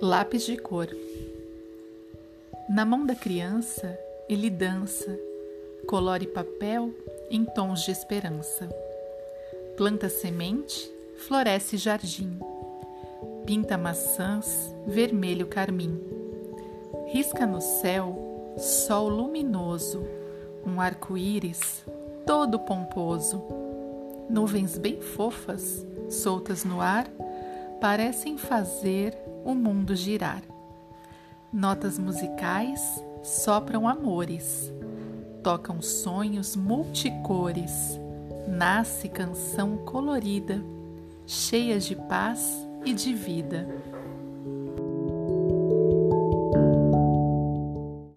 Lápis de cor. Na mão da criança, ele dança, colore papel em tons de esperança. Planta semente, floresce jardim. Pinta maçãs, vermelho carmim. Risca no céu, sol luminoso, um arco-íris todo pomposo. Nuvens bem fofas, soltas no ar, parecem fazer o mundo girar. Notas musicais sopram amores, tocam sonhos multicores, nasce canção colorida, cheia de paz e de vida.